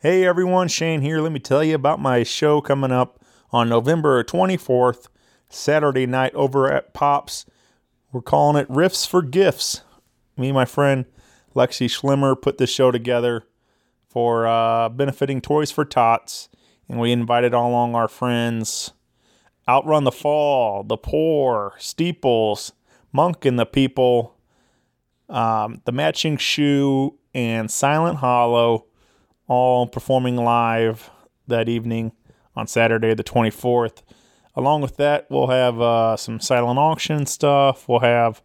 Hey everyone, Shane here. Let me tell you about my show coming up on November 24th, Saturday night over at Pops. We're calling it Riffs for Gifts. Me and my friend Lexi Schlimmer put this show together for uh, benefiting Toys for Tots, and we invited all along our friends Outrun the Fall, The Poor, Steeples, Monk and the People, um, The Matching Shoe, and Silent Hollow all performing live that evening on Saturday, the 24th. Along with that, we'll have uh, some silent auction stuff. We'll have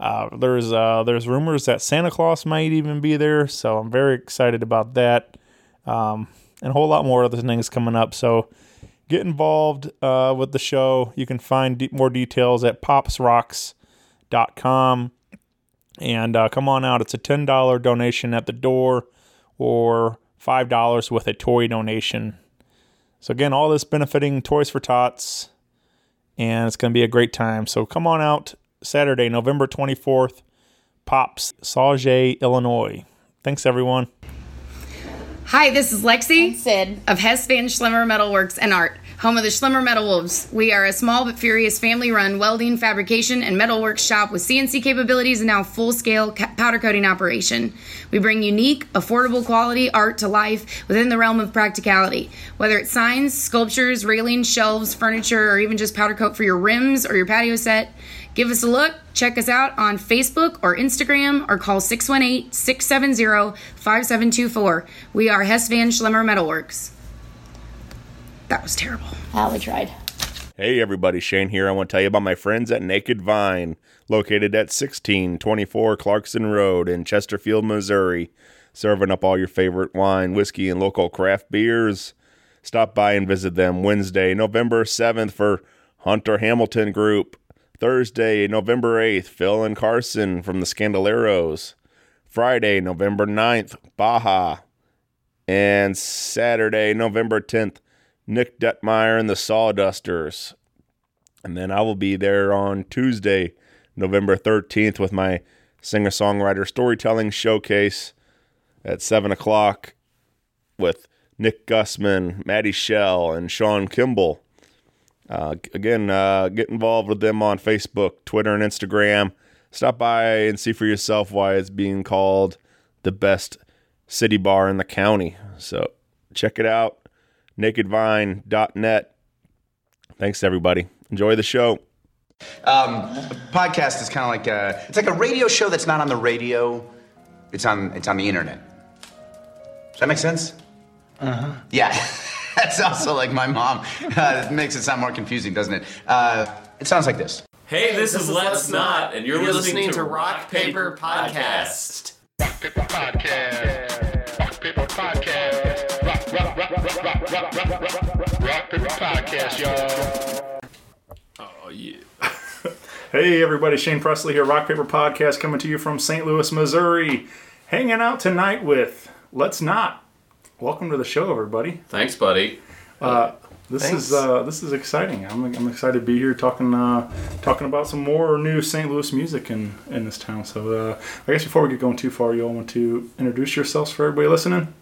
uh, there's uh, there's rumors that Santa Claus might even be there, so I'm very excited about that, um, and a whole lot more other things coming up. So get involved uh, with the show. You can find de- more details at popsrocks.com, and uh, come on out. It's a ten dollar donation at the door, or five dollars with a toy donation. So again, all this benefiting Toys for Tots, and it's going to be a great time. So come on out Saturday, November 24th, Pops, Sauget, Illinois. Thanks, everyone. Hi, this is Lexi And Sid. of Hess Van Schlimmer Metalworks and Art, home of the Schlimmer Metal Wolves. We are a small but furious family run welding, fabrication, and metalworks shop with CNC capabilities and now full scale ca- powder coating operation. We bring unique, affordable quality art to life within the realm of practicality. Whether it's signs, sculptures, railings, shelves, furniture, or even just powder coat for your rims or your patio set, Give us a look. Check us out on Facebook or Instagram or call 618 670 5724. We are Hess Van Schlimmer Metalworks. That was terrible. Ah, we tried. Hey everybody, Shane here. I want to tell you about my friends at Naked Vine, located at 1624 Clarkson Road in Chesterfield, Missouri, serving up all your favorite wine, whiskey, and local craft beers. Stop by and visit them Wednesday, November 7th for Hunter Hamilton Group. Thursday, November 8th, Phil and Carson from the Scandaleros. Friday, November 9th, Baja. And Saturday, November 10th, Nick Detmeyer and the Sawdusters. And then I will be there on Tuesday, November 13th, with my singer songwriter storytelling showcase at 7 o'clock with Nick Gussman, Maddie Shell, and Sean Kimball. Uh, again, uh, get involved with them on Facebook, Twitter, and Instagram. Stop by and see for yourself why it's being called the best city bar in the county. So check it out, nakedvine.net. Thanks, everybody. Enjoy the show. Um, podcast is kind of like a, it's like a radio show that's not on the radio. It's on it's on the internet. Does that make sense? Uh huh. Yeah, that's also like my mom. Uh, it makes it sound more confusing, doesn't it? Uh, it sounds like this. Hey, this, is Let's Not, and you're, listening, to Rock Paper Podcast. Rock Paper Podcast. Rock Paper Podcast. Rock, rock, rock, rock, Paper Podcast, y'all. Oh, yeah. Hey everybody, Shane Presley here, Rock Paper Podcast, coming to you from St. Louis, Missouri. Hanging out tonight with Let's Not. Welcome to the show, everybody. Thanks, buddy. This is uh, this is exciting. I'm, I'm excited to be here talking uh, talking about some more new St. Louis music in, in this town. So uh, I guess before we get going too far, you all want to introduce yourselves for everybody listening.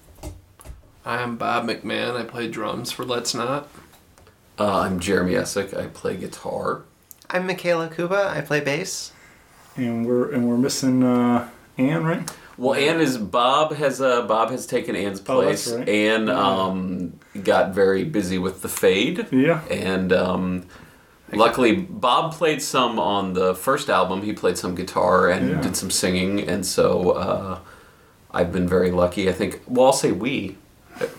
I'm Bob McMahon. I play drums for Let's Not. Uh, I'm Jeremy Essick. I play guitar. I'm Michaela Kuba. I play bass. And we're and we're missing uh, Anne, right? Well, Anne is Bob has uh, Bob has taken Anne's Oh, place. right. Anne um, got very busy with the fade. Yeah. And um, luckily, Bob played some on the first album. He played some guitar and Yeah. did some singing, and so uh, I've been very lucky. I think. Well, I'll say we.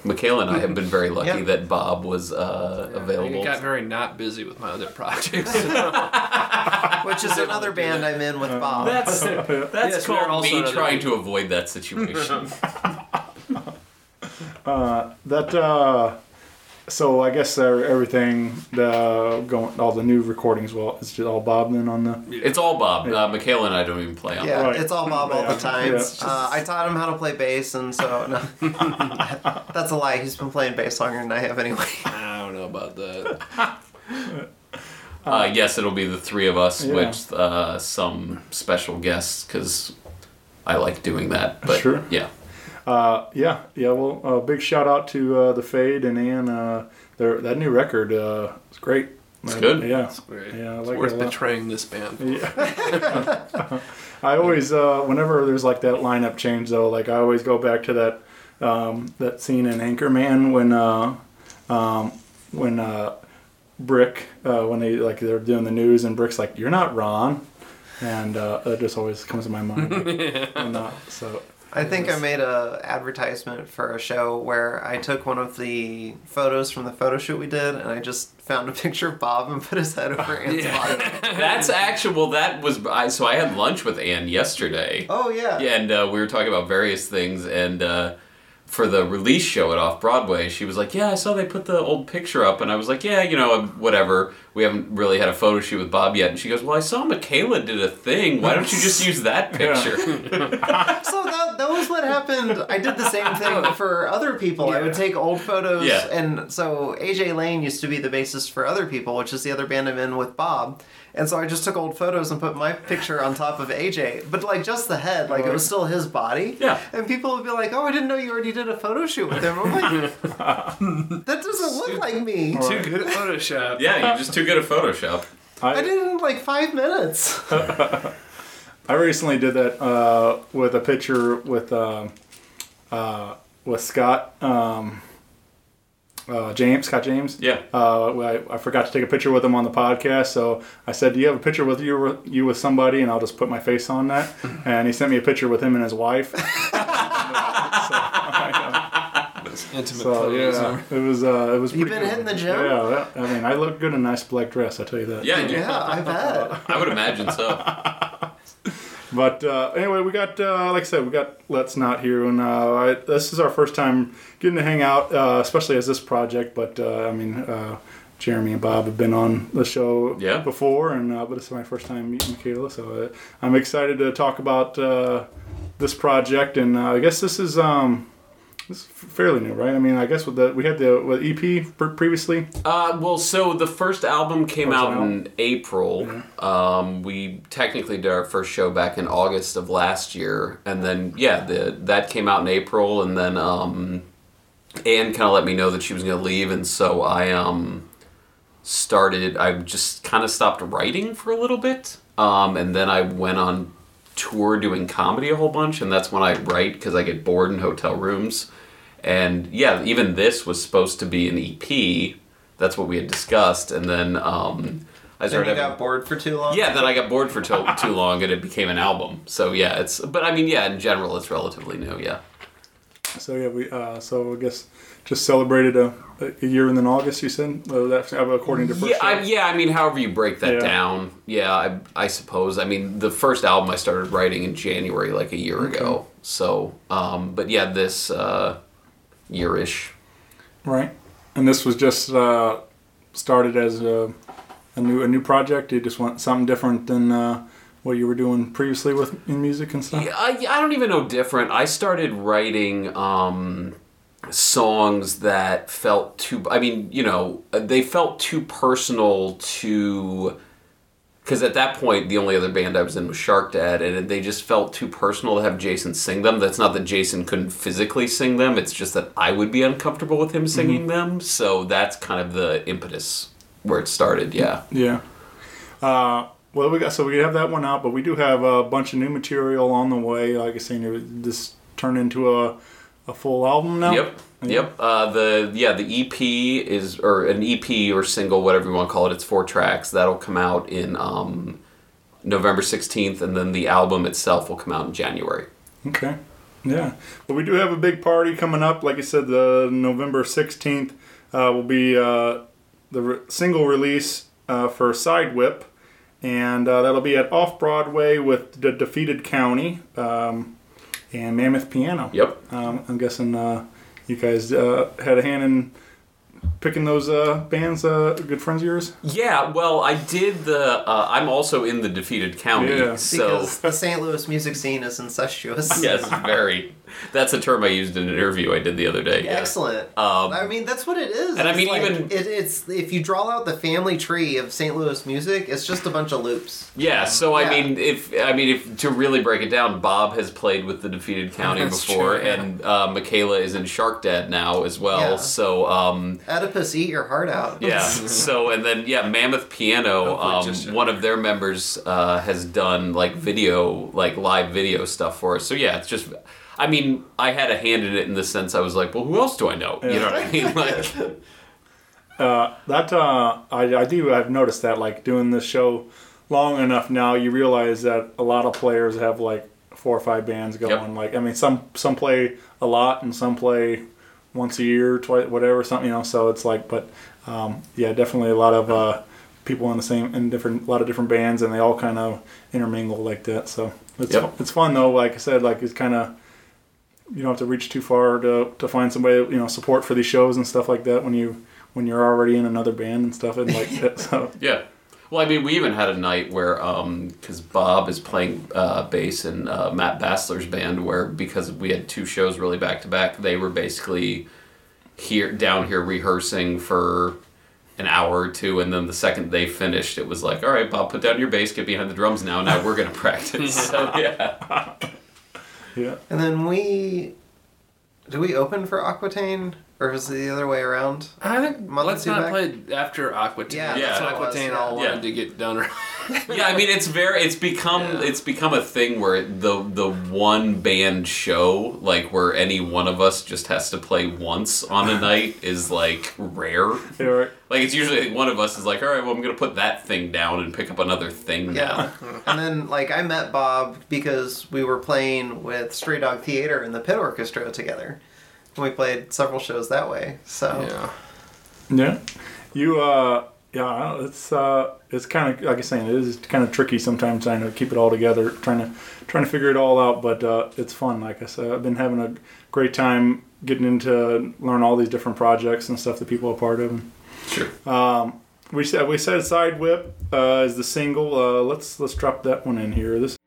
Michaela and I have been very lucky Yep. that Bob was uh, I available. got very not busy with my other projects. Which is another band I'm in with Bob. That's that's Yes, called also me another- trying to avoid that situation. That uh, so I guess uh, everything the going all the new recordings. Well, it's just all Bob then on the. it's all Bob. Uh, Michaela and I don't even play on. yeah, Right. it's all Bob all Yeah. the time. Yeah. Uh, I taught him how to play bass, and so no. that's a lie. He's been playing bass longer than I have anyway. I don't know about that. Uh, yes, it'll be the three of us Yeah. with uh, some special guests because I like doing that. But Sure. yeah, Uh, yeah, yeah. Well, uh, big shout out to uh, the Fade and Ann. Uh, their that new record uh, is great. It's Uh, good. Yeah, Great. yeah. I it's like worth it betraying this band. Yeah. I always, uh, whenever there's like that lineup change, though, like I always go back to that um, that scene in Anchorman when uh, um, when uh, Brick uh, when they like they're doing the news and Brick's like, "You're not Ron," and uh, that just always comes to my mind. I'm not so. I think I made a advertisement for a show where I took one of the photos from the photo shoot we did, and I just found a picture of Bob and put his head over Ann's body. That's actual. Well, that was I. So I had lunch with Anne yesterday. Oh yeah. Yeah, and uh, we were talking about various things, and uh, for the release show at Off Broadway, she was like, "Yeah, I saw they put the old picture up," and I was like, "Yeah, you know, whatever. We haven't really had a photo shoot with Bob yet." And she goes, "Well, I saw Michaela did a thing. Why don't you just use that picture?" So that, that was what happened. I did the same thing for other people. I would take old photos, Yeah. and so AJ Lane used to be the bassist for Other People, which is the other band I'm in with Bob. And so I just took old photos and put my picture on top of AJ, but like just the head, like it was still his body. Yeah. And people would be like, "Oh, I didn't know you already did a photo shoot with him." I'm like, "That doesn't look like me. Too good at Photoshop. yeah, you're just too good at Photoshop. I did it in like five minutes." I recently did that uh, with a picture with uh, uh, with Scott um, uh, James, Scott James. Yeah. Uh, I, I forgot to take a picture with him on the podcast, so I said, "Do you have a picture with you you with somebody?" And I'll just put my face on that. and he sent me a picture with him and his wife. Intimate So photos. yeah, it was uh, it was. Pretty You've been cool. hitting the gym? Yeah, that- I mean, I look good in a nice black dress. I tell you that. Yeah, you- Yeah, I bet. I would imagine so. But uh, anyway, we got uh, like I said, we got Let's Not here, and uh, I, this is our first time getting to hang out, uh, especially as this project. But uh, I mean, uh, Jeremy and Bob have been on the show Yeah. before, and uh, but this is my first time meeting Michaela, so uh, I'm excited to talk about uh, this project. And uh, I guess this is um, is fairly new, right? I mean, I guess with the we had the with EP previously. Uh, well, so the first album came out album? in April. Um, we technically did our first show back in August of last year, and then yeah, the that came out in April, and then um, Anne kind of let me know that she was going to leave, and so I um started. I just kind of stopped writing for a little bit, um, and then I went on tour doing comedy a whole bunch, and that's when I write because I get bored in hotel rooms. And yeah, even this was supposed to be an EP. That's what we had discussed, and then um, I Then you having- got bored for too long. yeah, then I got bored for too, too long, and it became an album. So yeah, it's. But I mean, yeah, in general, it's relatively new. Yeah. So yeah, we uh, so I guess just celebrated a, a year and then August. You said well, that's according to first Yeah, I, yeah. I mean, however you break that Yeah. down, yeah, I, I suppose. I mean, the first album I started writing in January, like a year ago. So, um, but yeah, this uh, yearish. right. And this was just uh, started as a, a new a new project. You just want something different than uh, what you were doing previously with in music and stuff. Yeah, I, I don't even know different. I started writing um, songs that felt too. I mean, you know, they felt too personal to. Because at that point, the only other band I was in was Shark Dad, and they just felt too personal to have Jason sing them. That's not that Jason couldn't physically sing them; it's just that I would be uncomfortable with him singing them. So that's kind of the impetus where it started. Yeah. Yeah. Uh, well, we got so we have that one out, but we do have a bunch of new material on the way. Like I said, this turned into a a full album now. Yep. Yep. Uh, the yeah the EP is or an EP or single whatever you want to call it. It's four tracks. That'll come out in um, November sixteenth, and then the album itself will come out in January. Okay. Yeah. But we do have a big party coming up. Like I said, the November 16th uh, will be uh, the re- single release uh, for Sidewhip. And uh, that'll be at Off Broadway with the Defeated County um, and Mammoth Piano. Yep. Um, I'm guessing uh, you guys uh, had a hand in picking those uh, bands, uh, good friends of yours? Yeah, well, I did the. Uh, I'm also in the defeated county, Yeah. so Because the St. Louis music scene is incestuous. yes, very. That's a term I used in an interview I did the other day. yeah. Excellent. Um, I mean, that's what it is. and I mean, like, even- it, it's if you draw out the family tree of St. Louis music, it's just a bunch of loops. Yeah, so I Yeah. mean, if I mean, if to really break it down, Bob has played with the defeated county That's before, true, yeah. and uh, Michaela is in Shark Dad now as well. So um, Oedipus, eat your heart out. yeah, so and then yeah, Mammoth Piano, um, one of their members uh, has done like video, like live video stuff for us. So yeah, it's just. I mean, I had a hand in it in the sense I was like, well, who else do I know? You know what I mean? Like, Uh, that uh, I, I do. I've noticed that like doing this show long enough now, you realize that a lot of players have like four or five bands going. Like I mean, some some play a lot and some play once a year, twice, whatever, something you know. So it's like, but um, yeah, definitely a lot of uh, people in the same in different a lot of different bands, and they all kind of intermingle like that. So it's Yep. it's fun though. Like I said, like it's kind of you don't have to reach too far to, to find somebody you know support for these shows and stuff like that when you when you're already in another band and stuff and like that. So Yeah. Well, I mean, we even had a night where, because Bob is playing uh, bass in uh, Matt Bassler's band, where because we had two shows really back to back, they were basically here down here rehearsing for an hour or two, and then the second they finished, it was like, all right, Bob, put down your bass, get behind the drums now. Now we're gonna practice. so yeah. Yeah, And then we, do we open for Aquitaine, or was it the other way around? I think Month let's two not back? play after Aquitaine. Yeah, that's that's what it was, Aquitaine yeah. all wanted Yeah. to get done. yeah, I mean it's very it's become Yeah. it's become a thing where the the one band show like where any one of us just has to play once on a night is like rare. they Like it's usually one of us is like, all right, well I'm gonna put that thing down and pick up another thing Yeah. now. and then, like, I met Bob because we were playing with Stray Dog Theater and the Pit Orchestra together. And we played several shows that way. So, yeah. yeah. You uh yeah, it's uh it's kind of like I'm saying it is kind of tricky sometimes trying to keep it all together, trying to trying to figure it all out. But uh, it's fun. Like I said, I've been having a great time getting into learn all these different projects and stuff that people are part of. Sure. Um, we said we said Sidewhip uh, is the single. Uh, let's let's drop that one in here. This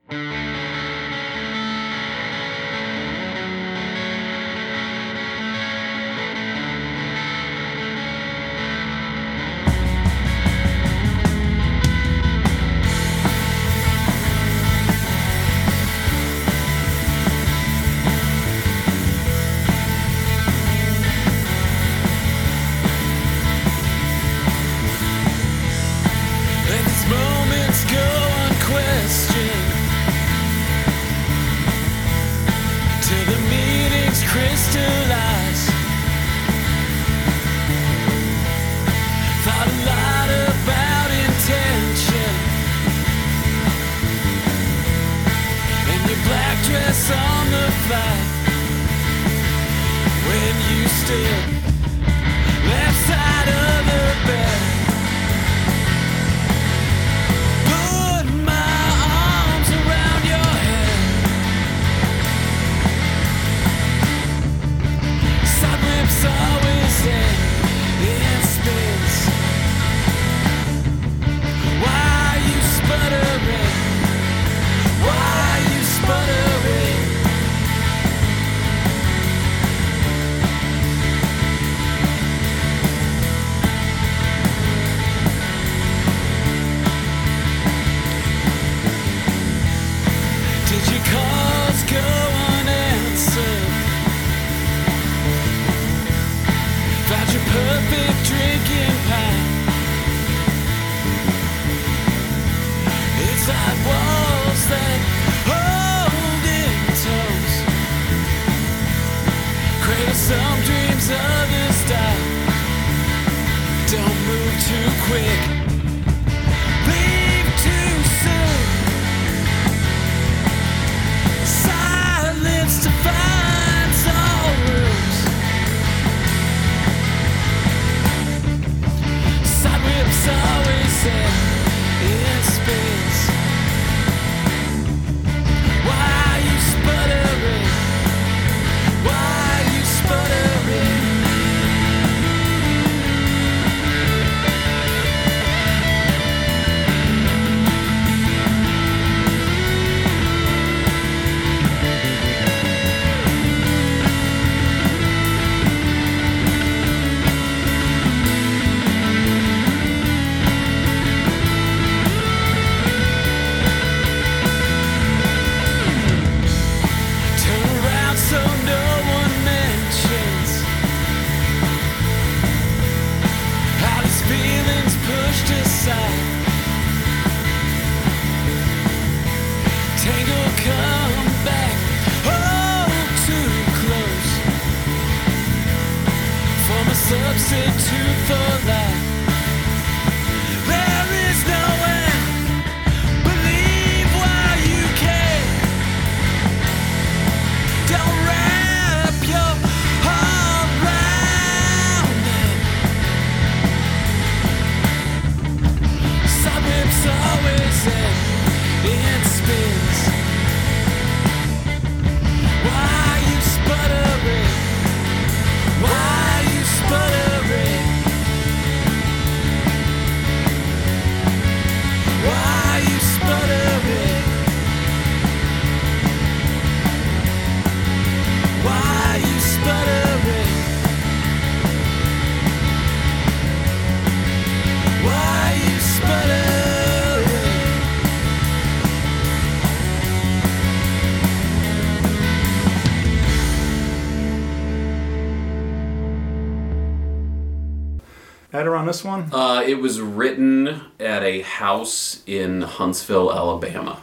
Adder on this one? Uh, it was written at a house in Huntsville, Alabama.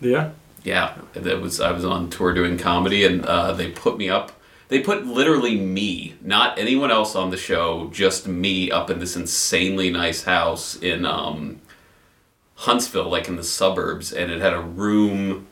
Yeah. Yeah, that was I was on tour doing comedy, and uh, they put me up. They put literally me, not anyone else on the show, just me up in this insanely nice house in um, Huntsville, like in the suburbs, and it had a room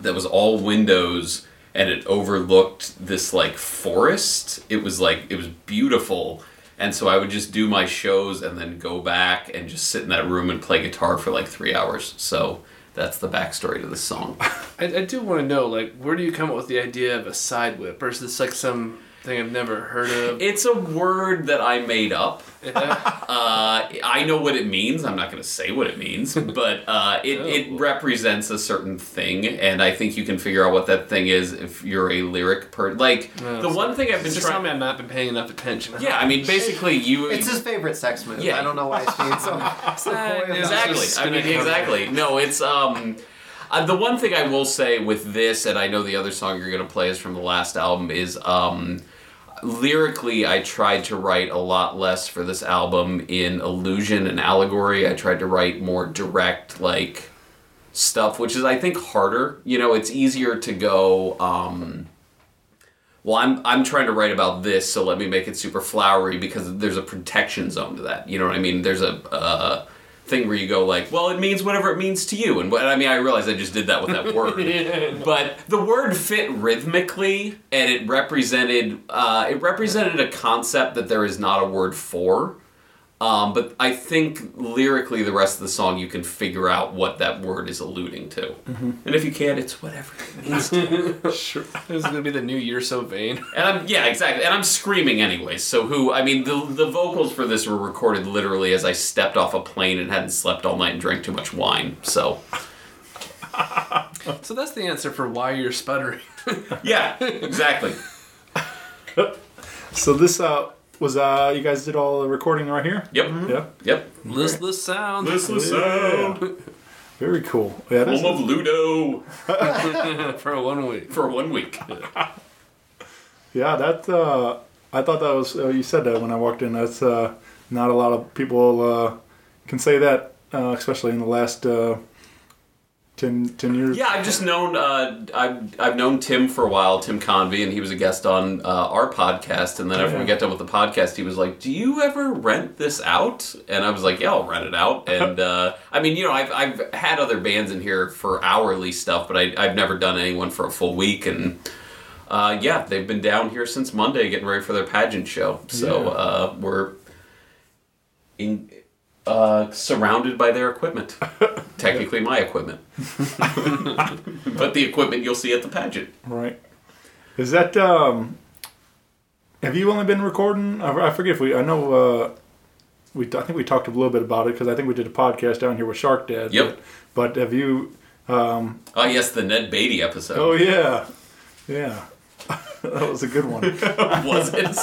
that was all windows, and it overlooked this like forest. It was like it was beautiful. And so I would just do my shows and then go back and just sit in that room and play guitar for like three hours. So that's the backstory to this song. I, I do want to know, like, where do you come up with the idea of a side whip? Or is this like some thing I've never heard of? It's a word that I made up. Yeah. Uh, I know what it means. I'm not going to say what it means, but uh, it, it represents a certain thing, and I think you can figure out what that thing is if you're a lyric per. Like Oh, the so one thing I've been It's just trying. something I've not been paying enough attention. Yeah, I mean, basically, you. It's his favorite sex move. Yeah. I don't know why it's being so. so coy exactly. I mean, exactly. No, it's um. Uh, the one thing I will say with this, and I know the other song you're gonna play is from the last album, is um, lyrically I tried to write a lot less for this album in illusion and allegory. I tried to write more direct, like stuff, which is I think harder. You know, it's easier to go. Um, well, I'm I'm trying to write about this, so let me make it super flowery because there's a protection zone to that. You know what I mean? There's a uh, thing where you go like, well, it means whatever it means to you, and what I mean, I realize I just did that with that word, but the word fit rhythmically, and it represented uh, it represented a concept that there is not a word for. Um, but I think lyrically, the rest of the song, you can figure out what that word is alluding to. And if you can't, it's whatever it means to. Sure. This is gonna be the new year so vain. And I'm yeah, exactly. And I'm screaming anyway. So who? I mean, the the vocals for this were recorded literally as I stepped off a plane and hadn't slept all night and drank too much wine. So So that's the answer for why you're sputtering. yeah, exactly. So this uh, was uh, you guys did all the recording right here. Yep. Yeah. Yep. Listless sound. Listless Yeah. sound. Very cool. Yeah. This Home of Ludo for one week. for one week. Yeah, that uh, I thought that was uh, you said that when I walked in. That's uh, not a lot of people uh, can say that, uh, especially in the last 10, 10 years. Yeah, I've just known uh, I've I've known Tim for a while, Tim Convy, and he was a guest on uh, our podcast. And then after we Yeah. got done with the podcast, he was like, "Do you ever rent this out?" And I was like, "Yeah, I'll rent it out." And uh, I mean, you know, I've I've had other bands in here for hourly stuff, but I, I've never done anyone for a full week. And uh, yeah, they've been down here since Monday, getting ready for their pageant show. So Yeah. uh, we're in. Uh, surrounded by their equipment. Technically, my equipment but the equipment you'll see at the pageant. Right. Is that um? Have you only been recording? I, I forget if we. I know. Uh, we. I think we talked a little bit about it because I think we did a podcast down here with Shark Dad. Yep. But, but have you? Um, Oh yes, the Ned Beatty episode. oh yeah, yeah. that was a good one. was it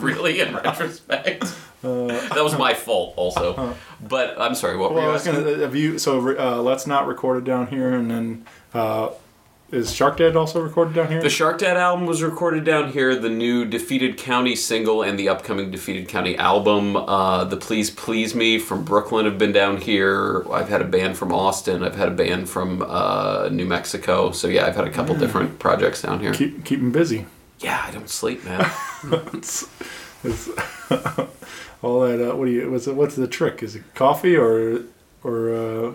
really in retrospect? that was my fault also. But I'm sorry. What were Well, I you asking? gonna. Have you? So uh, let's not record it down here, and then uh, is Shark Dad also recorded down here? The Shark Dad album was recorded down here. The new Defeated County single and the upcoming Defeated County album, uh, the Please Please Me from Brooklyn, have been down here. I've had a band from Austin. I've had a band from uh, New Mexico. So yeah, I've had a couple different projects down here. keep keep him busy. Yeah, I don't sleep, man. It's all that. Uh, what do you? What's it, what's the trick? Is it coffee or or? Uh,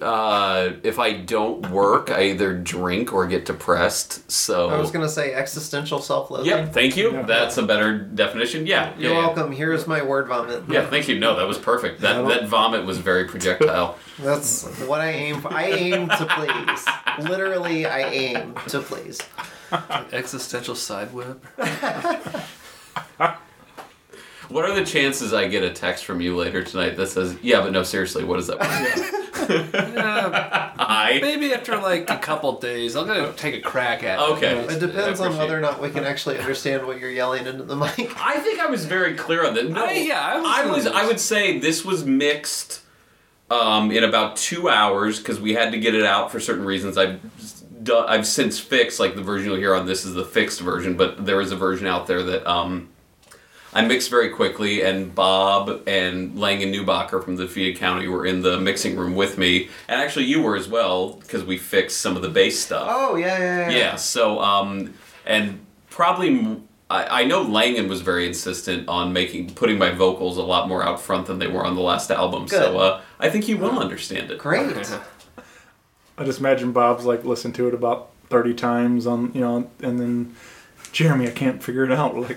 Uh, if I don't work, I either drink or get depressed. So. I was gonna say existential self-loathing. Yep, thank you. That's a better definition. Yeah. You're yeah, yeah. welcome. Here's my word vomit. Yeah, thank you. No, that was perfect. That that vomit was very projectile. That's what I aim for. I aim to please. Literally, I aim to please. Existential side whip. What are the chances I get a text from you later tonight that says, "Yeah, but no, seriously, what is that?" I Maybe after like a couple days, I'm gonna take a crack at it. Okay. It depends I on whether or appreciate not we can actually understand what you're yelling into the mic. I think I was very clear on that. No, I- yeah, I was I was. I would say this was mixed um, in about two hours because we had to get it out for certain reasons. I've done, I've since fixed like the version you'll hear on this is the fixed version, but there is a version out there that um, I mixed very quickly, and Bob and Langan Newbacher from Defeated County were in the mixing room with me, and actually you were as well because we fixed some of the bass stuff. Oh yeah, yeah, yeah. Yeah. So, um, and probably m- I, I know Langan was very insistent on making putting my vocals a lot more out front than they were on the last album. So, uh, I think you will understand it. Great. I just imagine Bob's like listened to it about thirty times on you know, and then Jeremy, I can't figure it out. Like,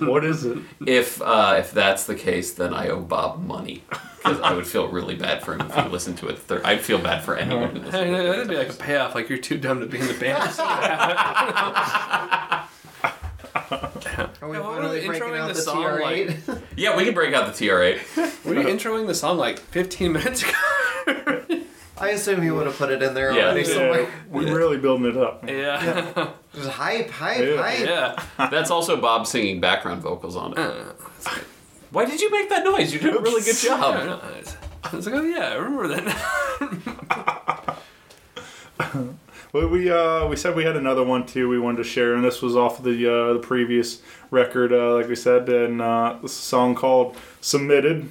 what is it? If uh, if that's the case, then I owe Bob money because I would feel really bad for him if he listened to it. Thir- I'd feel bad for anyone who listened. Hey, to it. that'd be like a payoff. Like you're too dumb to be in the band. Are we Yeah, what finally were they breaking introing the the song, TR8? Yeah, we can break out the TR8. Were you introing the song like 15 minutes ago? I assume you would have put it in there Yeah. already Yeah. somewhere. We're really building it up. yeah. Just hype, hype, Yeah. hype. yeah. That's also Bob singing background vocals on it. Uh, Why did you make that noise? You did a really good I job. don't know. I was like, oh yeah, I remember that. Well, we uh, we said we had another one too. We wanted to share, and this was off the uh, the previous record, uh, like we said, and uh, this is a song called "Submitted."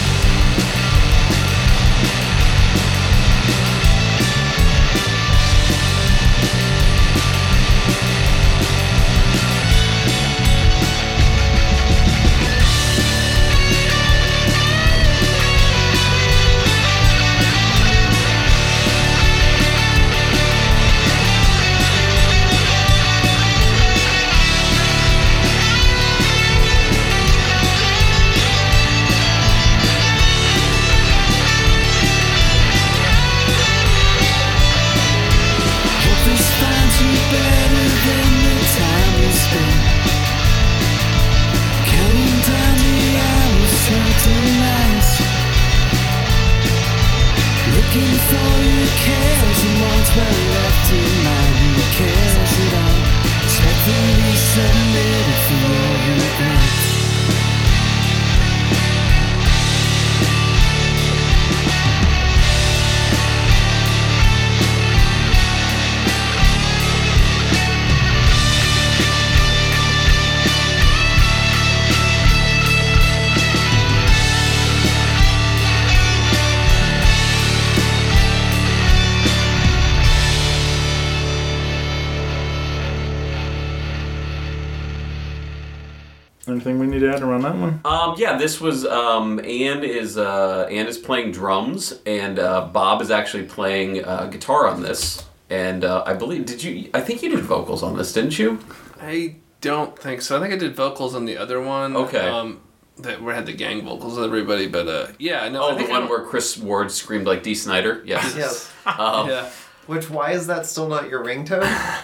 to add around that one? Um, yeah, this was um, Ann is uh, Ann is playing drums, and uh, Bob is actually playing uh, guitar on this. And uh, I believe did you? I think you did vocals on this, didn't you? I don't think so. I think I did vocals on the other one. Okay. Um, that we had the gang vocals with everybody, but uh, yeah, no. Oh, I the think one I'm- where Chris Ward screamed like Dee Snider. Yes. Yes. Um, Yeah. Which why is that still not your ringtone?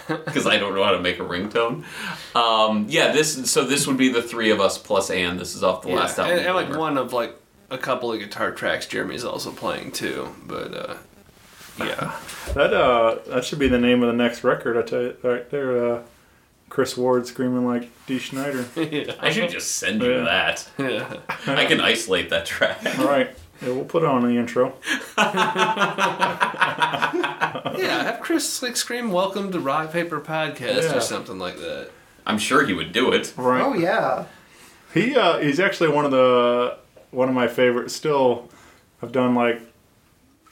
because I don't know how to make a ringtone. Um, yeah, this so this would be the three of us plus Ann. This is off the yeah. last album. and, and like one of like a couple of guitar tracks Jeremy's also playing too, but uh, yeah. That uh, that should be the name of the next record. I tell you right there. Uh, Chris Ward screaming like Dee Snider. I should just send you Yeah. that. yeah. I can isolate that track. All right, yeah, we'll put it on the intro. Yeah, have Chris like scream "Welcome to Rock Paper Podcast" Yeah. or something like that. I'm sure he would do it. Right. oh yeah. He uh, he's actually one of the one of my favorites. Still, I've done like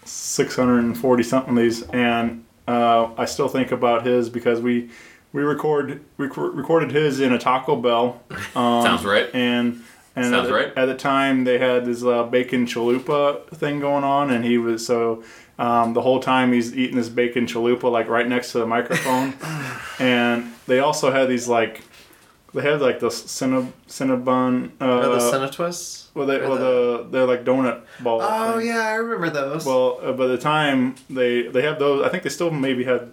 640 something of these, and uh, I still think about his because we we record rec- recorded his in a Taco Bell. Um, Sounds right. And and Sounds at, the, right. at the time they had this uh, bacon chalupa thing going on, and he was so. Um, the whole time he's eating this bacon chalupa like right next to the microphone, and they also had these like they had like the Cinnab- Cinnabon. Uh, the Cinetwists? well, they, or well, the they're like donut ball. Oh things. yeah, I remember those. Well, uh, by the time they they have those, I think they still maybe had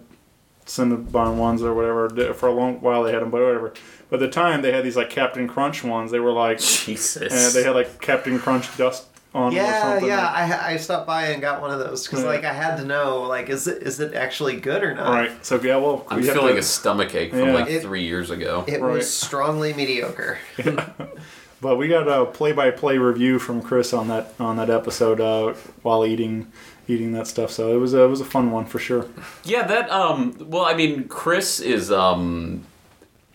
Cinnabon ones or whatever. For a long while they had them, but whatever. By the time they had these like Cap'n Crunch ones, they were like, Jesus. and they had like Cap'n Crunch dust on yeah, yeah. I, I stopped by and got one of those because Yeah. like I had to know like is it is it actually good or not? Right. So yeah, well, I'm we have feeling to- a stomach ache from Yeah. like It- three years ago. It Right. was strongly mediocre. But we got a play-by-play review from Chris on that on that episode uh, while eating eating that stuff. So it was a, it was a fun one for sure. Yeah, that um well I mean Chris is um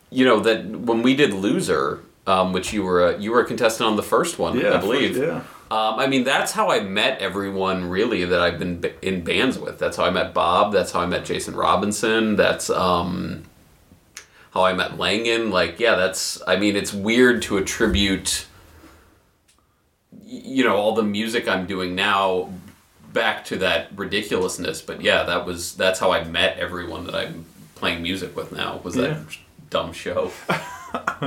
you know that when we did Loser, um, which you were a, you were a contestant on the first one, Yeah, I believe. Yeah. Um, I mean, that's how I met everyone really that I've been b- in bands with. That's how I met Bob. That's how I met Jason Robinson. That's um, how I met Langan. Like, yeah, that's. I mean, it's weird to attribute, you know, all the music I'm doing now back to that ridiculousness. But yeah, that was that's how I met everyone that I'm playing music with now. Was that Yeah. dumb show?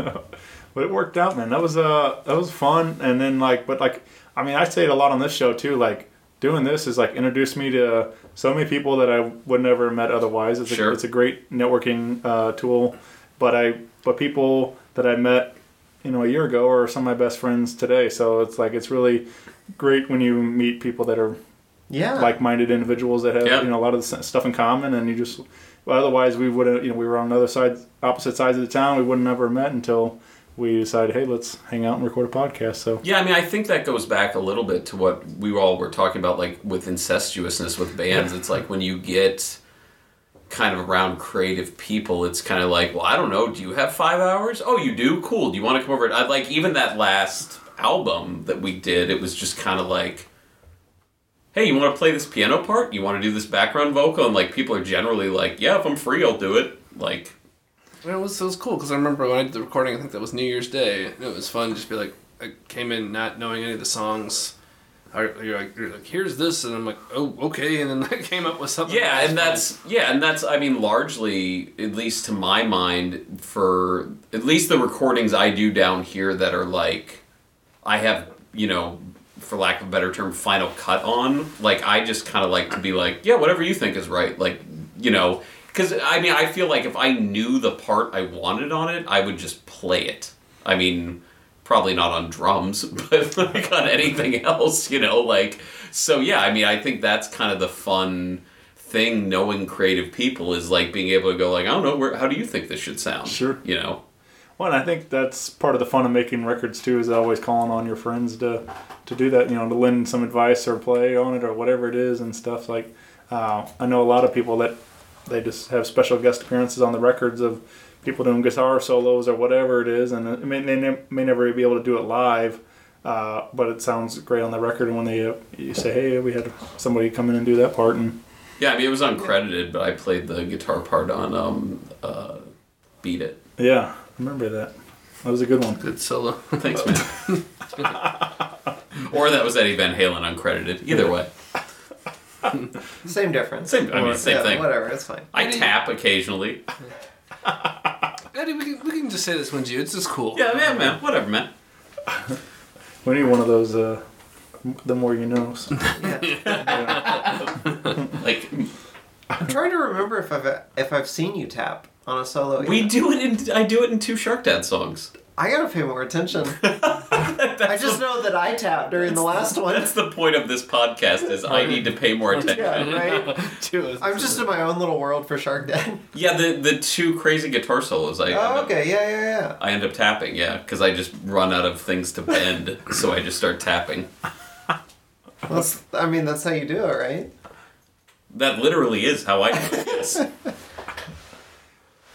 But it worked out, man. That was uh that was fun. And then like, but like, I mean, I say it a lot on this show too. Like doing this is like introduced me to so many people that I would never have met otherwise. It's Sure. a, it's a great networking uh, tool. But I but people that I met you know a year ago are some of my best friends today. So it's like it's really great when you meet people that are Yeah. like-minded individuals that have Yeah. you know a lot of the stuff in common, and you just well, otherwise we would have you know we were on the other side, opposite sides of the town. We wouldn't have ever met until we decided, hey, let's hang out and record a podcast. So Yeah, I mean, I think that goes back a little bit to what we all were talking about, like with incestuousness with bands. It's like when you get kind of around creative people, it's kind of like, well, I don't know, do you have five hours? Oh, you do? Cool. Do you want to come over? I like even that last album that we did. It was just kind of like, hey, you want to play this piano part? You want to do this background vocal? And like people are generally like, yeah, if I'm free, I'll do it. Like, It was it was cool because I remember when I did the recording. I think that was New Year's Day. And it was fun just be like, I came in not knowing any of the songs. You're like, you're like, here's this, and I'm like, oh, okay, and then I came up with something. Yeah, and that's yeah, and that's I mean largely, at least to my mind, for at least the recordings I do down here that are like, I have you know, for lack of a better term, final cut on. Like I just kind of like to be like, yeah, whatever you think is right. Like you know, because I mean I feel like if I knew the part I wanted on it, I would just play it. I mean probably not on drums, but like on anything else, you know, like so yeah, I mean I think that's kind of the fun thing knowing creative people is like being able to go like, I don't know, where how do you think this should sound? Sure. You know. Well, and I think that's part of the fun of making records too, is always calling on your friends to to do that. You know, to lend some advice or play on it or whatever it is and stuff. Like, uh, I know a lot of people that they just have special guest appearances on the records of people doing guitar solos or whatever it is, and it may, they ne- may never be able to do it live. Uh, but it sounds great on the record, and when they uh, you say, "Hey, we had somebody come in and do that part," and Yeah, I mean it was uncredited, but I played the guitar part on um uh Beat It. yeah, remember that. That was a good one. Good solo. Thanks, man. or that was Eddie Van Halen uncredited. Either way, Same difference. same. I mean, same yeah, thing. Whatever, it's fine. I tap occasionally. Eddie, we can, we can just say this one's you. It's just cool. Yeah, man, man. Whatever, man. We need one of those. Uh, the more you know. Yeah. Like I'm trying to remember if I've if I've seen you tap on a solo. we yet. do it in. I do it in two Shark Dad songs. I gotta pay more attention. I just know that I tapped during the last one. That's the point of this podcast. Is I need to pay more attention. Yeah, right. Two I'm just in my own little world for Shark Dad. Yeah, the the two crazy guitar solos. I end Oh, up- okay, yeah, yeah, yeah. I end up tapping. Yeah, because I just run out of things to bend, so I just start tapping. That's, I mean, that's how you do it, right? That literally is how I do this.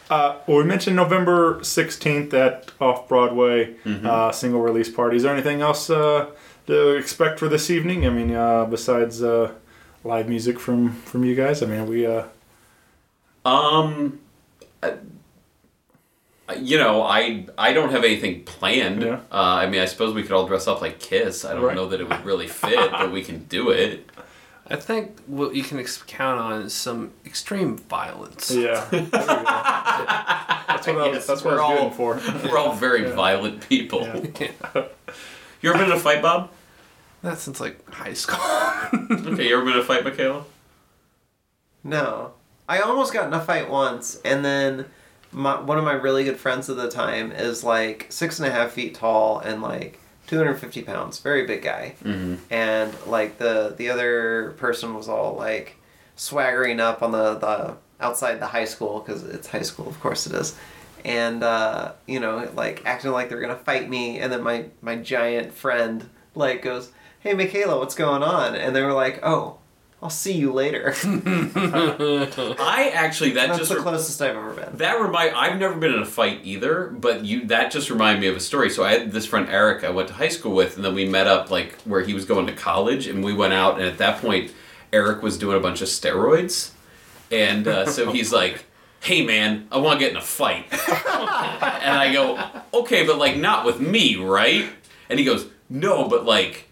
Uh, well, we mentioned November 16th at Off Broadway Mm-hmm. uh, single release party. Is there anything else uh, to expect for this evening? I mean, uh, besides uh, live music from from you guys. I mean, we. Uh, Um, I- you know, I I don't have anything planned. Yeah. Uh, I mean, I suppose we could all dress up like Kiss. I don't Right. know that it would really fit, but we can do it. I think what you can ex- count on is some extreme violence. yeah. There we go. That's what I was, Yes, that's what we're I was all- going for. We're all very violent people. Yeah. You ever been in a fight, Bob? That's since like high school. Okay, you ever been in a fight, Michaela? No. I almost got in a fight once, and then my, one of my really good friends at the time is like six and a half feet tall and like 250 pounds, very big guy. Mm-hmm. And like the the other person was all like swaggering up on the, the outside the high school because it's high school, of course it is. And uh, you know, like acting like they're gonna fight me, and then my my giant friend like goes, "Hey, Michaela, what's going on?" And they were like, "Oh, I'll see you later." I actually that That's just the re- closest I've ever been. That remind I've never been in a fight either, but you that just reminded me of a story. So I had this friend Eric I went to high school with, and then we met up like where he was going to college, and we went out, and at that point Eric was doing a bunch of steroids, and uh, so he's like, "Hey man, I want to get in a fight," and I go, "Okay, but like not with me, right?" And he goes, "No, but like."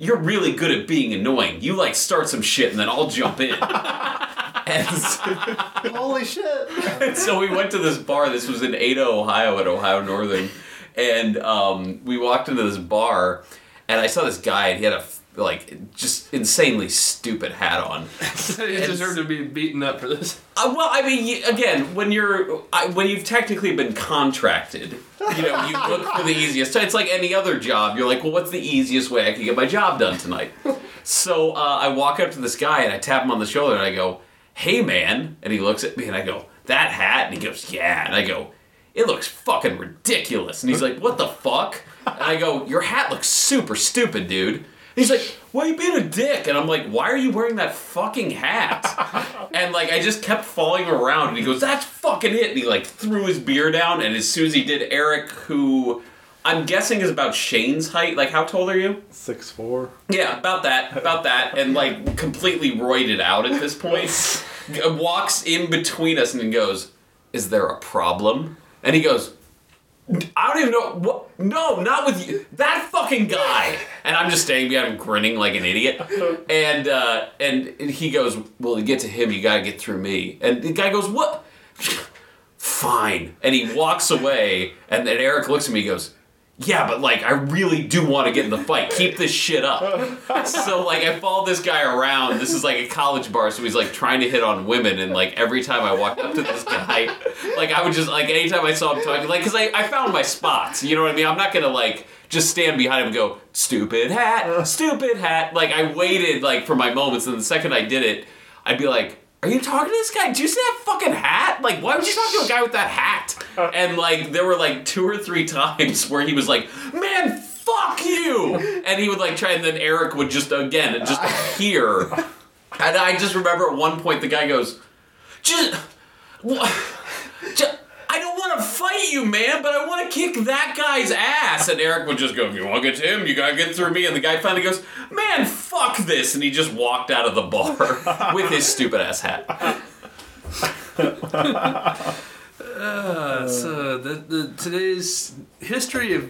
You're really good at being annoying. You like start some shit and then I'll jump in. and so, Holy shit! and so we went to this bar. This was in Ada, Ohio, at Ohio Northern, and um, we walked into this bar, and I saw this guy, and he had a like just insanely stupid hat on. you deserve to be beaten up for this. Uh, well, I mean, again, when you're I, when you've technically been contracted, you know, you look for the easiest. It's like any other job. You're like, well, what's the easiest way I can get my job done tonight? So uh, I walk up to this guy and I tap him on the shoulder and I go, "Hey, man!" And he looks at me and I go, "That hat?" And he goes, "Yeah." And I go, "It looks fucking ridiculous." And he's like, "What the fuck?" And I go, "Your hat looks super stupid, dude." He's like, "Why are you being a dick?" And I'm like, "Why are you wearing that fucking hat?" and like, I just kept falling around. And he goes, "That's fucking it." And he like threw his beer down. And as soon as he did, Eric, who I'm guessing is about Shane's height. Like, how tall are you? Six four. Yeah, about that, about that, and like completely roided out at this point. Walks in between us and then goes, "Is there a problem?" And he goes, "I don't even know what. No, not with you. That fucking guy." And I'm just standing behind him, grinning like an idiot. And uh, and he goes, "Well, to get to him, you gotta get through me." And the guy goes, "What?" Fine. And he walks away, and then Eric looks at me. and goes. Yeah, but like I really do want to get in the fight. Keep this shit up. So like I followed this guy around. This is like a college bar, so he's like trying to hit on women, and like every time I walked up to this guy, like I would just like anytime I saw him talking, like because I, I found my spots. You know what I mean? I'm not gonna like just stand behind him and go stupid hat, stupid hat. Like I waited like for my moments, and the second I did it, I'd be like. Are you talking to this guy? Do you see that fucking hat? Like, why would you talk to a guy with that hat? And like, there were like two or three times where he was like, "Man, fuck you," and he would like try, and then Eric would just again just appear. And I just remember at one point the guy goes, "Just, wha- ju- I don't want to fight you, man, but I want to kick that guy's ass." And Eric would just go, "If you want to get to him, you gotta get through me." And the guy finally goes, "Man, fuck this," and he just walked out of the bar with his stupid ass hat. Uh, so the, the today's history of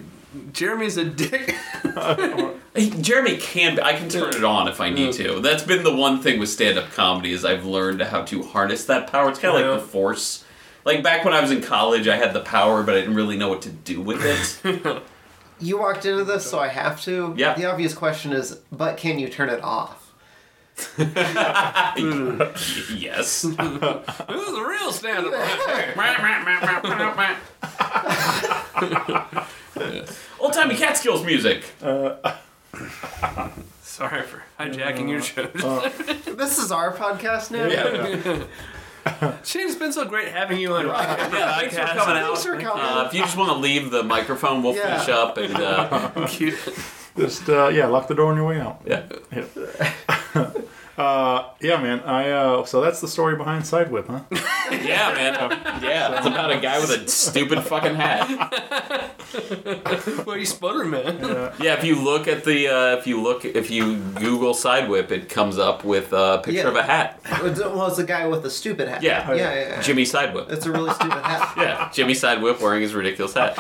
Jeremy's a dick. Hey, Jeremy can. be- I can turn it on if I need to. That's been the one thing with stand-up comedy is I've learned how to harness that power. It's kind of Yeah. like the force. Like back when I was in college, I had the power, but I didn't really know what to do with it. You walked into this, so I have to. Yeah. The obvious question is, but can you turn it off? yes. this is a real stand-up. Old timey Catskills music. Sorry for hijacking your uh, show. Uh, this is our podcast now. Shane, it's been so great having you on. Yeah, thanks for coming out. Thanks for coming. Uh, if you just want to leave the microphone, we'll Yeah. finish up and uh, Just uh, yeah, lock the door on your way out. yeah. Uh, yeah, man. I uh, so that's the story behind Sidewhip, huh? Yeah, man. Yeah, it's about a guy with a stupid fucking hat. Well, you sputter, man. Yeah, if you look at the, uh, if you look, if you Google side whip, it comes up with a picture Yeah. of a hat. Well, it's a guy with a stupid hat. Yeah. Yeah, yeah, yeah. Jimmy side whip. It's a really stupid hat. Yeah, Jimmy side whip wearing his ridiculous hat.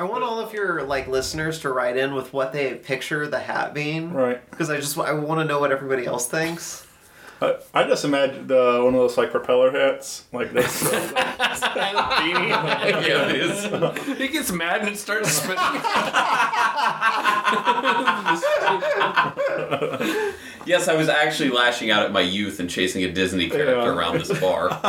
I want all of your like listeners to write in with what they picture the hat being. Right. Because I just I want to know what everybody else thinks. I, I just imagined uh, one of those like propeller hats, like this. yeah, it is. He gets mad and starts spinning. Yes, I was actually lashing out at my youth and chasing a Disney character Yeah. around this bar.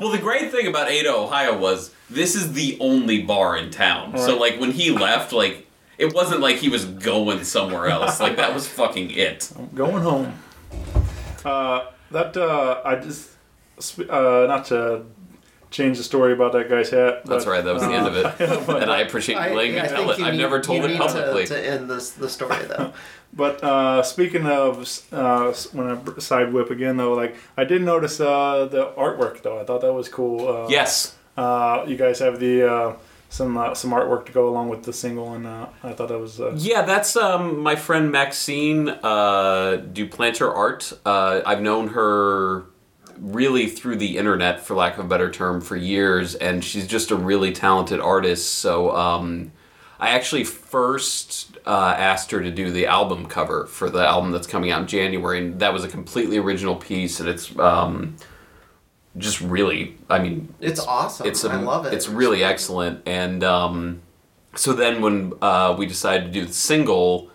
well, the great thing about Ada, Ohio was this is the only bar in town. So, like, when he left, like, it wasn't like he was going somewhere else. Like, that was fucking it. I'm going home. Uh, that uh, I just uh, not to change the story about that guy's hat. That's right, that was the end of it. but, And I appreciate you letting me I tell think it. you I've need- never told you it need publicly. To, to end this the story though. but uh, speaking of uh, when I side whip again though, like I did notice uh, the artwork though. I thought that was cool. Uh, Yes. Uh, you guys have the uh, some uh, some artwork to go along with the single, and uh, I thought that was uh, Yeah, that's um, my friend Maxine uh, Duplanter Art. Uh, I've known her really through the internet, for lack of a better term, for years, and she's just a really talented artist. So um, I actually first uh, asked her to do the album cover for the album that's coming out in January, and that was a completely original piece, and it's um, just really, I mean, It's awesome. it's I love it. It's really excellent. And um, so then when uh, we decided to do the single,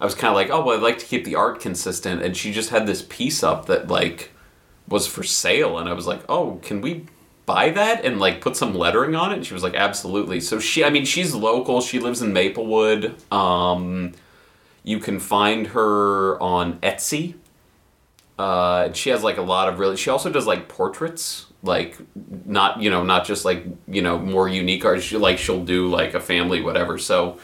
I was kind of like, oh, well, I'd like to keep the art consistent. And she just had this piece up that like was for sale, and I was like, oh, can we buy that and like put some lettering on it? And she was like, absolutely. So she, I mean, she's local. She lives in Maplewood. Um, you can find her on Etsy. Uh, and she has like a lot of really. She also does like portraits, like not you know not just like you know more unique art. She like she'll do like a family whatever. So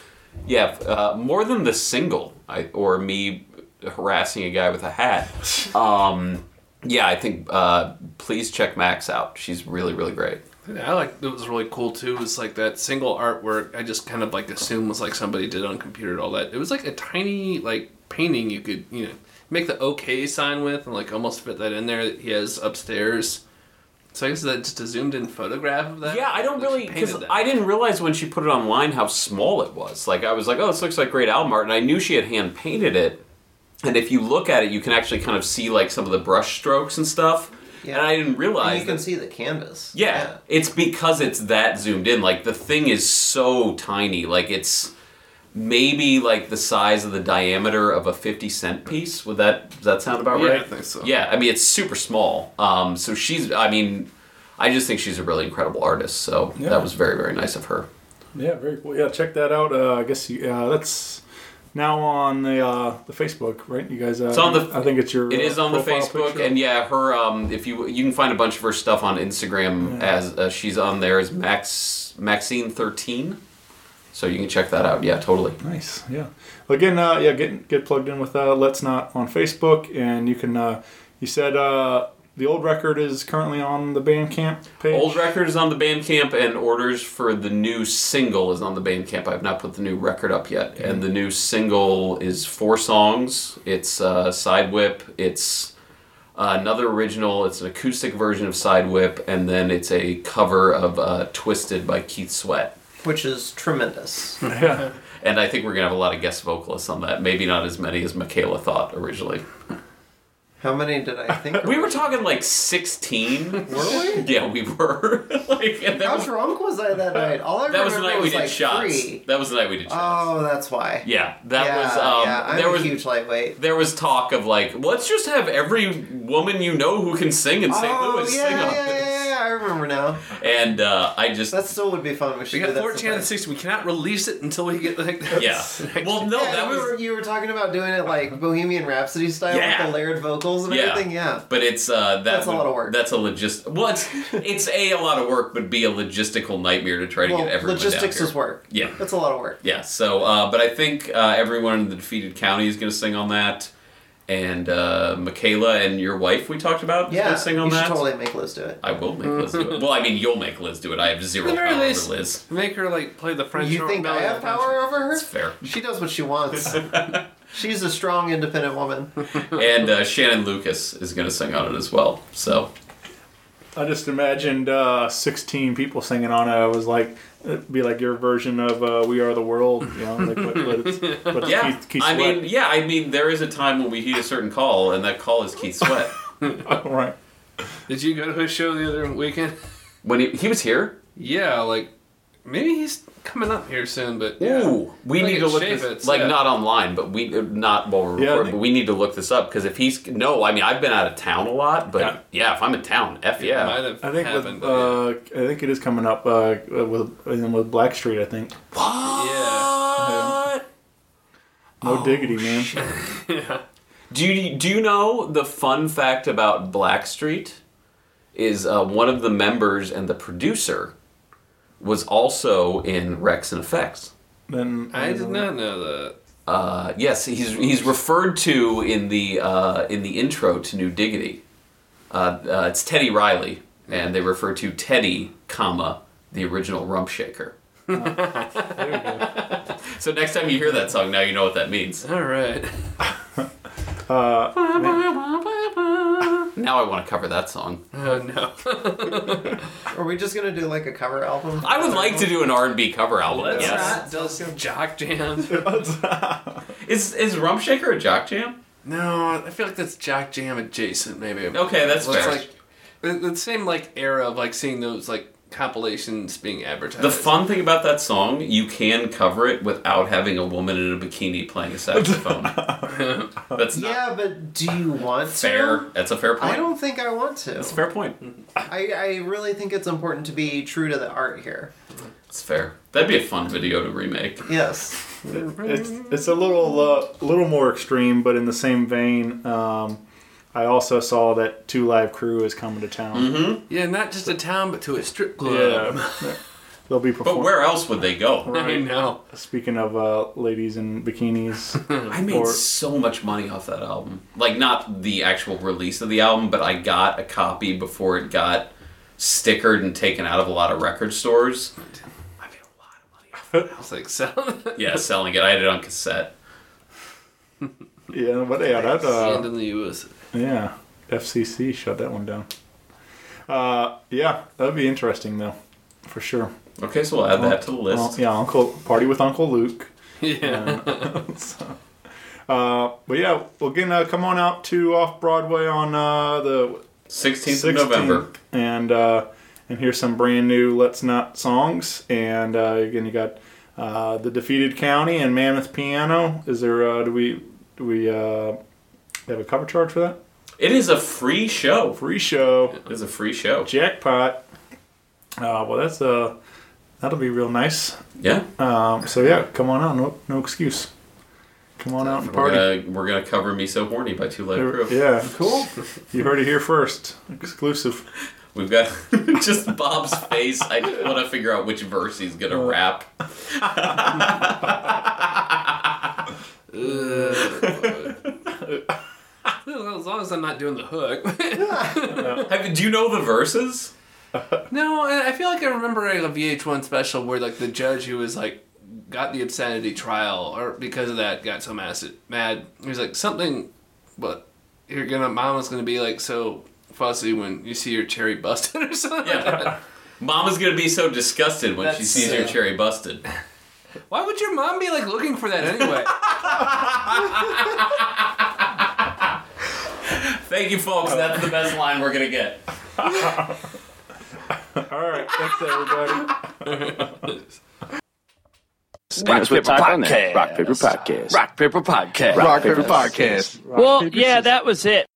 yeah, uh, more than the single, I or me harassing a guy with a hat. Um, yeah, I think uh, please check Max out. She's really really great. I like it was really cool too. Was like that single artwork. I just kind of like assumed was like somebody did on computer and all that. It was like a tiny like painting you could you know make the OK sign with and like almost fit that in there that he has upstairs. So I guess that's just a zoomed in photograph of that. Yeah, I don't That really because. I didn't realize when she put it online how small it was. Like I was like, oh, this looks like great album art, and I knew she had hand painted it. And if you look at it, you can actually kind of see like some of the brush strokes and stuff. Yeah. And I didn't And realize you can that- see the canvas. Yeah, it's because it's that zoomed in. Like the thing is so tiny. Like it's maybe like the size of the diameter of a fifty cent piece. Would that does that sound about Yeah, right? I think so. Yeah, I mean it's super small. Um, so she's. I mean, I just think she's a really incredible artist. So Yeah. that was very very nice of her. yeah, very cool. Yeah, check that out. Uh, I guess you, uh, that's now on the uh, the Facebook, right? You guys. Uh, It's on the. I think it's your. It is on the Facebook, picture. and yeah, her. Um, if you you can find a bunch of her stuff on Instagram as uh, she's on there as Max Maxine thirteen, so you can check that out. Yeah, totally. Nice, yeah. Well, again, uh, yeah, get get plugged in with uh, Let's Not on Facebook, and you can. Uh, you said uh, the old record is currently on the Bandcamp page. Old record is on the Bandcamp, and orders for the new single is on the Bandcamp. I have not put the new record up yet, and the new single is four songs. It's uh, side whip. It's Uh, another original, it's an acoustic version of Side Whip, and then it's a cover of uh, Twisted by Keith Sweat. Which is tremendous. And I think we're going to have a lot of guest vocalists on that. Maybe not as many as Michaela thought originally. How many did I think? We were talking like 16. Were we? Yeah, we were. like, and How was, drunk was I that night? All I that was the remember night we was did like shots. three. That was the night we did shots. Oh, that's why. Yeah, that yeah, was. Um, yeah. I'm there a was huge lightweight. there was talk of like, let's just have every woman you know who can sing in St. Oh Louis yeah, sing on yeah, this. yeah, yeah, I remember now. And uh, I just That still would be fun. We should We do got that 14 out of sometime. 16. We cannot release it until we get like. yeah. Well, no, Yeah, that we was. were, you were talking about doing it like Bohemian Rhapsody style Yeah. with the layered vocals and Yeah. everything. Yeah. But it's uh, that That's a lot of work. That's a logist. Well, it's, it's a a lot of work, but be a logistical nightmare to try to Well, get everyone logistics down here. is work. Yeah. That's a lot of work. Yeah. So, uh, but I think uh, everyone in the defeated county is going to sing on that, and uh, Michaela and your wife we talked about is Yeah. going to on you that. should totally make Liz do it. I will make Liz do it. Well, I mean, you'll make Liz do it. I have zero power over least, Liz. Make her like play the French. You think I have power over her? It's fair. She does what she wants. She's a strong, independent woman. and uh, Shannon Lucas is going to sing on it as well. So I just imagined uh, 16 people singing on it. I was like, it'd be like your version of uh, "We Are the World," you know, like but, but it's, but it's yeah, Keith, Keith I mean, yeah, I mean, there is a time when we heed a certain call, and that call is Keith Sweat. right. Did you go to his show the other weekend? when he, he was here, Yeah, like maybe he's coming up here soon, but yeah. Ooh, we Like need to look Chaffetz, this, like yeah. not online, but we uh, not while we're Yeah, recording, think- but we need to look this up because if he's no, I mean I've been out of town a lot, but yeah, Yeah. if I'm in town, f yeah, might have I think happened. with, but uh, I think it is coming up uh, with and with Blackstreet. I think yeah. What? no diggity, man. Do you do you know the fun fact about Blackstreet? Is uh, one of the members and the producer was also in Wreckx-n-Effect. Then I did not know that. Uh, yes, he's he's referred to in the uh, in the intro to No Diggity. Uh, uh, it's Teddy Riley, and they refer to Teddy, comma the original Rump Shaker. so next time you hear that song, now you know what that means. All right. Now I want to cover that song. Oh no. Are we just gonna do like a cover album? I would like to do an R and B cover album. Let's yes. not does jock jam. Is is Rump Shaker a jock jam? No, I feel like that's jock jam adjacent. Maybe. Okay, that's Well, it's fair. like the, the same like era of like seeing those like compilations being advertised. The fun thing about that song, you can cover it without having a woman in a bikini playing a saxophone. That's not Yeah, but do you want fair. to? That's a fair point. I don't think I want to. It's a fair point. I, I really think it's important to be true to the art here. It's fair. That'd be a fun video to remake. Yes. it's it's a little uh, little more extreme, but in the same vein. Um, I also saw that Two Live Crew is coming to town. Mm-hmm. Yeah, not just a town, but to a strip club. Yeah, they'll be performing. But where else would they go? I know. Speaking of uh, ladies in bikinis, I made Or- so much money off that album. Like not the actual release of the album, but I got a copy before it got stickered and taken out of a lot of record stores. I made a lot of money. Off that. I was like, so. Yeah, selling it. I had it on cassette. yeah, but yeah, that and uh, in the U.S. yeah, FCC shut that one down. Uh, yeah, that'd be interesting though, for sure. Okay, so we'll add that to the list. Well, yeah, Uncle Party with Uncle Luke. Yeah. Uh, but yeah, we're gonna come on out to off Broadway on uh, the 16th, of November. and uh, and here's some brand new Let's Not songs. And uh, again, you got uh, the Defeated County and Mammoth Piano. Is there? Uh, do we do we uh, have a cover charge for that? It is a free show. Free show, It is a free show. jackpot. Uh, well, that's uh, that'll be real nice. Yeah. Um, so yeah, come on out. No, no excuse. Come on out and We're party. gonna, we're gonna cover Me So Horny by Two Live Crew. Yeah, cool. You heard it here first. Exclusive. We've got just Bob's face. I just want to figure out which verse he's gonna rap. as long as I'm not doing the hook. Have, do you know the verses? no, I I feel like I remember a VH1 special where like the judge who was like got the obscenity trial or because of that got so mad. Mad. He was like something, but you're gonna mama's gonna be like so fussy when you see your cherry busted or something. like Yeah. that. Mama's gonna be so disgusted when she That's, sees your uh, cherry busted. Why would your mom be like looking for that anyway? Thank you, folks. That's the best line we're gonna get. All right, thanks everybody. Rock Paper Podcast. Rock Paper Podcast. Rock Paper Podcast. Rock Paper Podcast. Well, yeah, that was it.